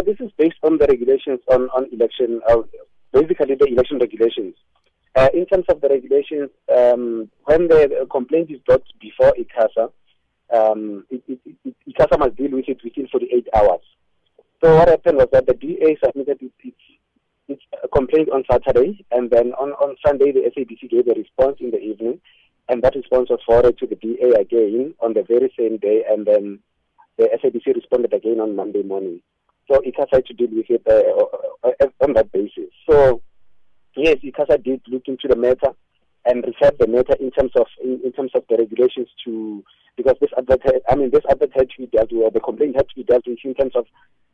this is based on the regulations on, on election, uh, basically the election regulations. Uh, in terms of the regulations, um, when the complaint is brought before ICASA, um, it, it, it, ICASA must deal with it within 48 hours. So what happened was that the DA submitted its, its, its complaint on Saturday, and then on, on Sunday the SABC gave a response in the evening, and that response was forwarded to the DA again on the very same day, and then the SABC responded again on Monday morning. So ICASA to deal with it uh, uh, on that basis. So yes, ICASA did look into the matter and referred the matter in terms of in, in terms of the regulations to because this advert I mean this advert had to be dealt with, the complaint had to be dealt with in terms of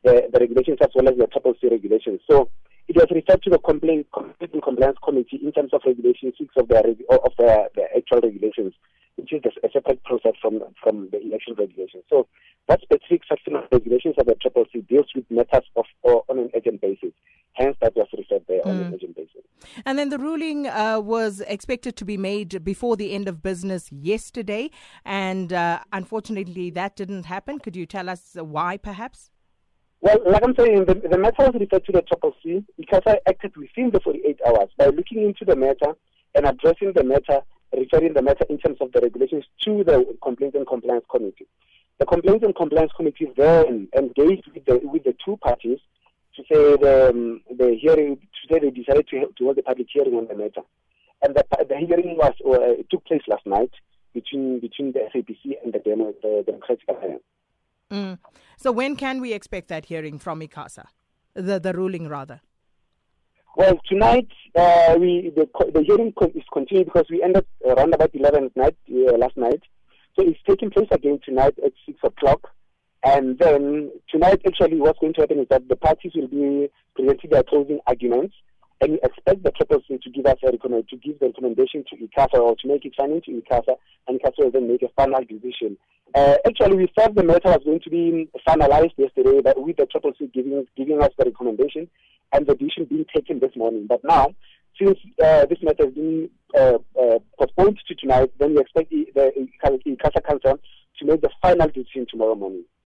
the, the regulations as well as the triple C regulations. So it was referred to the complaint, complaint compliance committee in terms of regulation six of the of the, the actual regulations, which is a separate process from from the election regulations. So that specific section of regulations of the triple matters of on an urgent basis. Hence, that was referred there mm. on an mm. urgent basis. And then the ruling uh, was expected to be made before the end of business yesterday, and uh, unfortunately, that didn't happen. Could you tell us why, perhaps? Well, like I'm saying, the, the matter was referred to the Triple C because I acted within the 48 hours by looking into the matter and addressing the matter, referring the matter in terms of the regulations to the Complaint and Compliance Committee. The Complaints and Compliance Committee then engaged with the, with the two parties to say the, um, the hearing, to say they decided to, to hold a public hearing on the matter. And the, the hearing was uh, took place last night between between the SABC and the, demo, the Democratic Alliance. Mm. So when can we expect that hearing from ICASA, the the ruling rather? Well, tonight uh, we the, the hearing is continued because we ended around about eleven at night uh, last night, so it's taking place again tonight at six o'clock. And then tonight, actually, what's going to happen is that the parties will be presenting their closing arguments, and we expect the triple C to give us a recommend to give the recommendation to ICASA or to make it signing to ICASA, and ICASA will then make a final decision. Uh, actually, we thought the matter was going to be finalized yesterday, but with the triple C giving giving us the recommendation and the decision being taken this morning. But now, since uh, this matter has been uh, uh postponed to tonight, then we expect the, the ICASA Council to make the final decision tomorrow morning.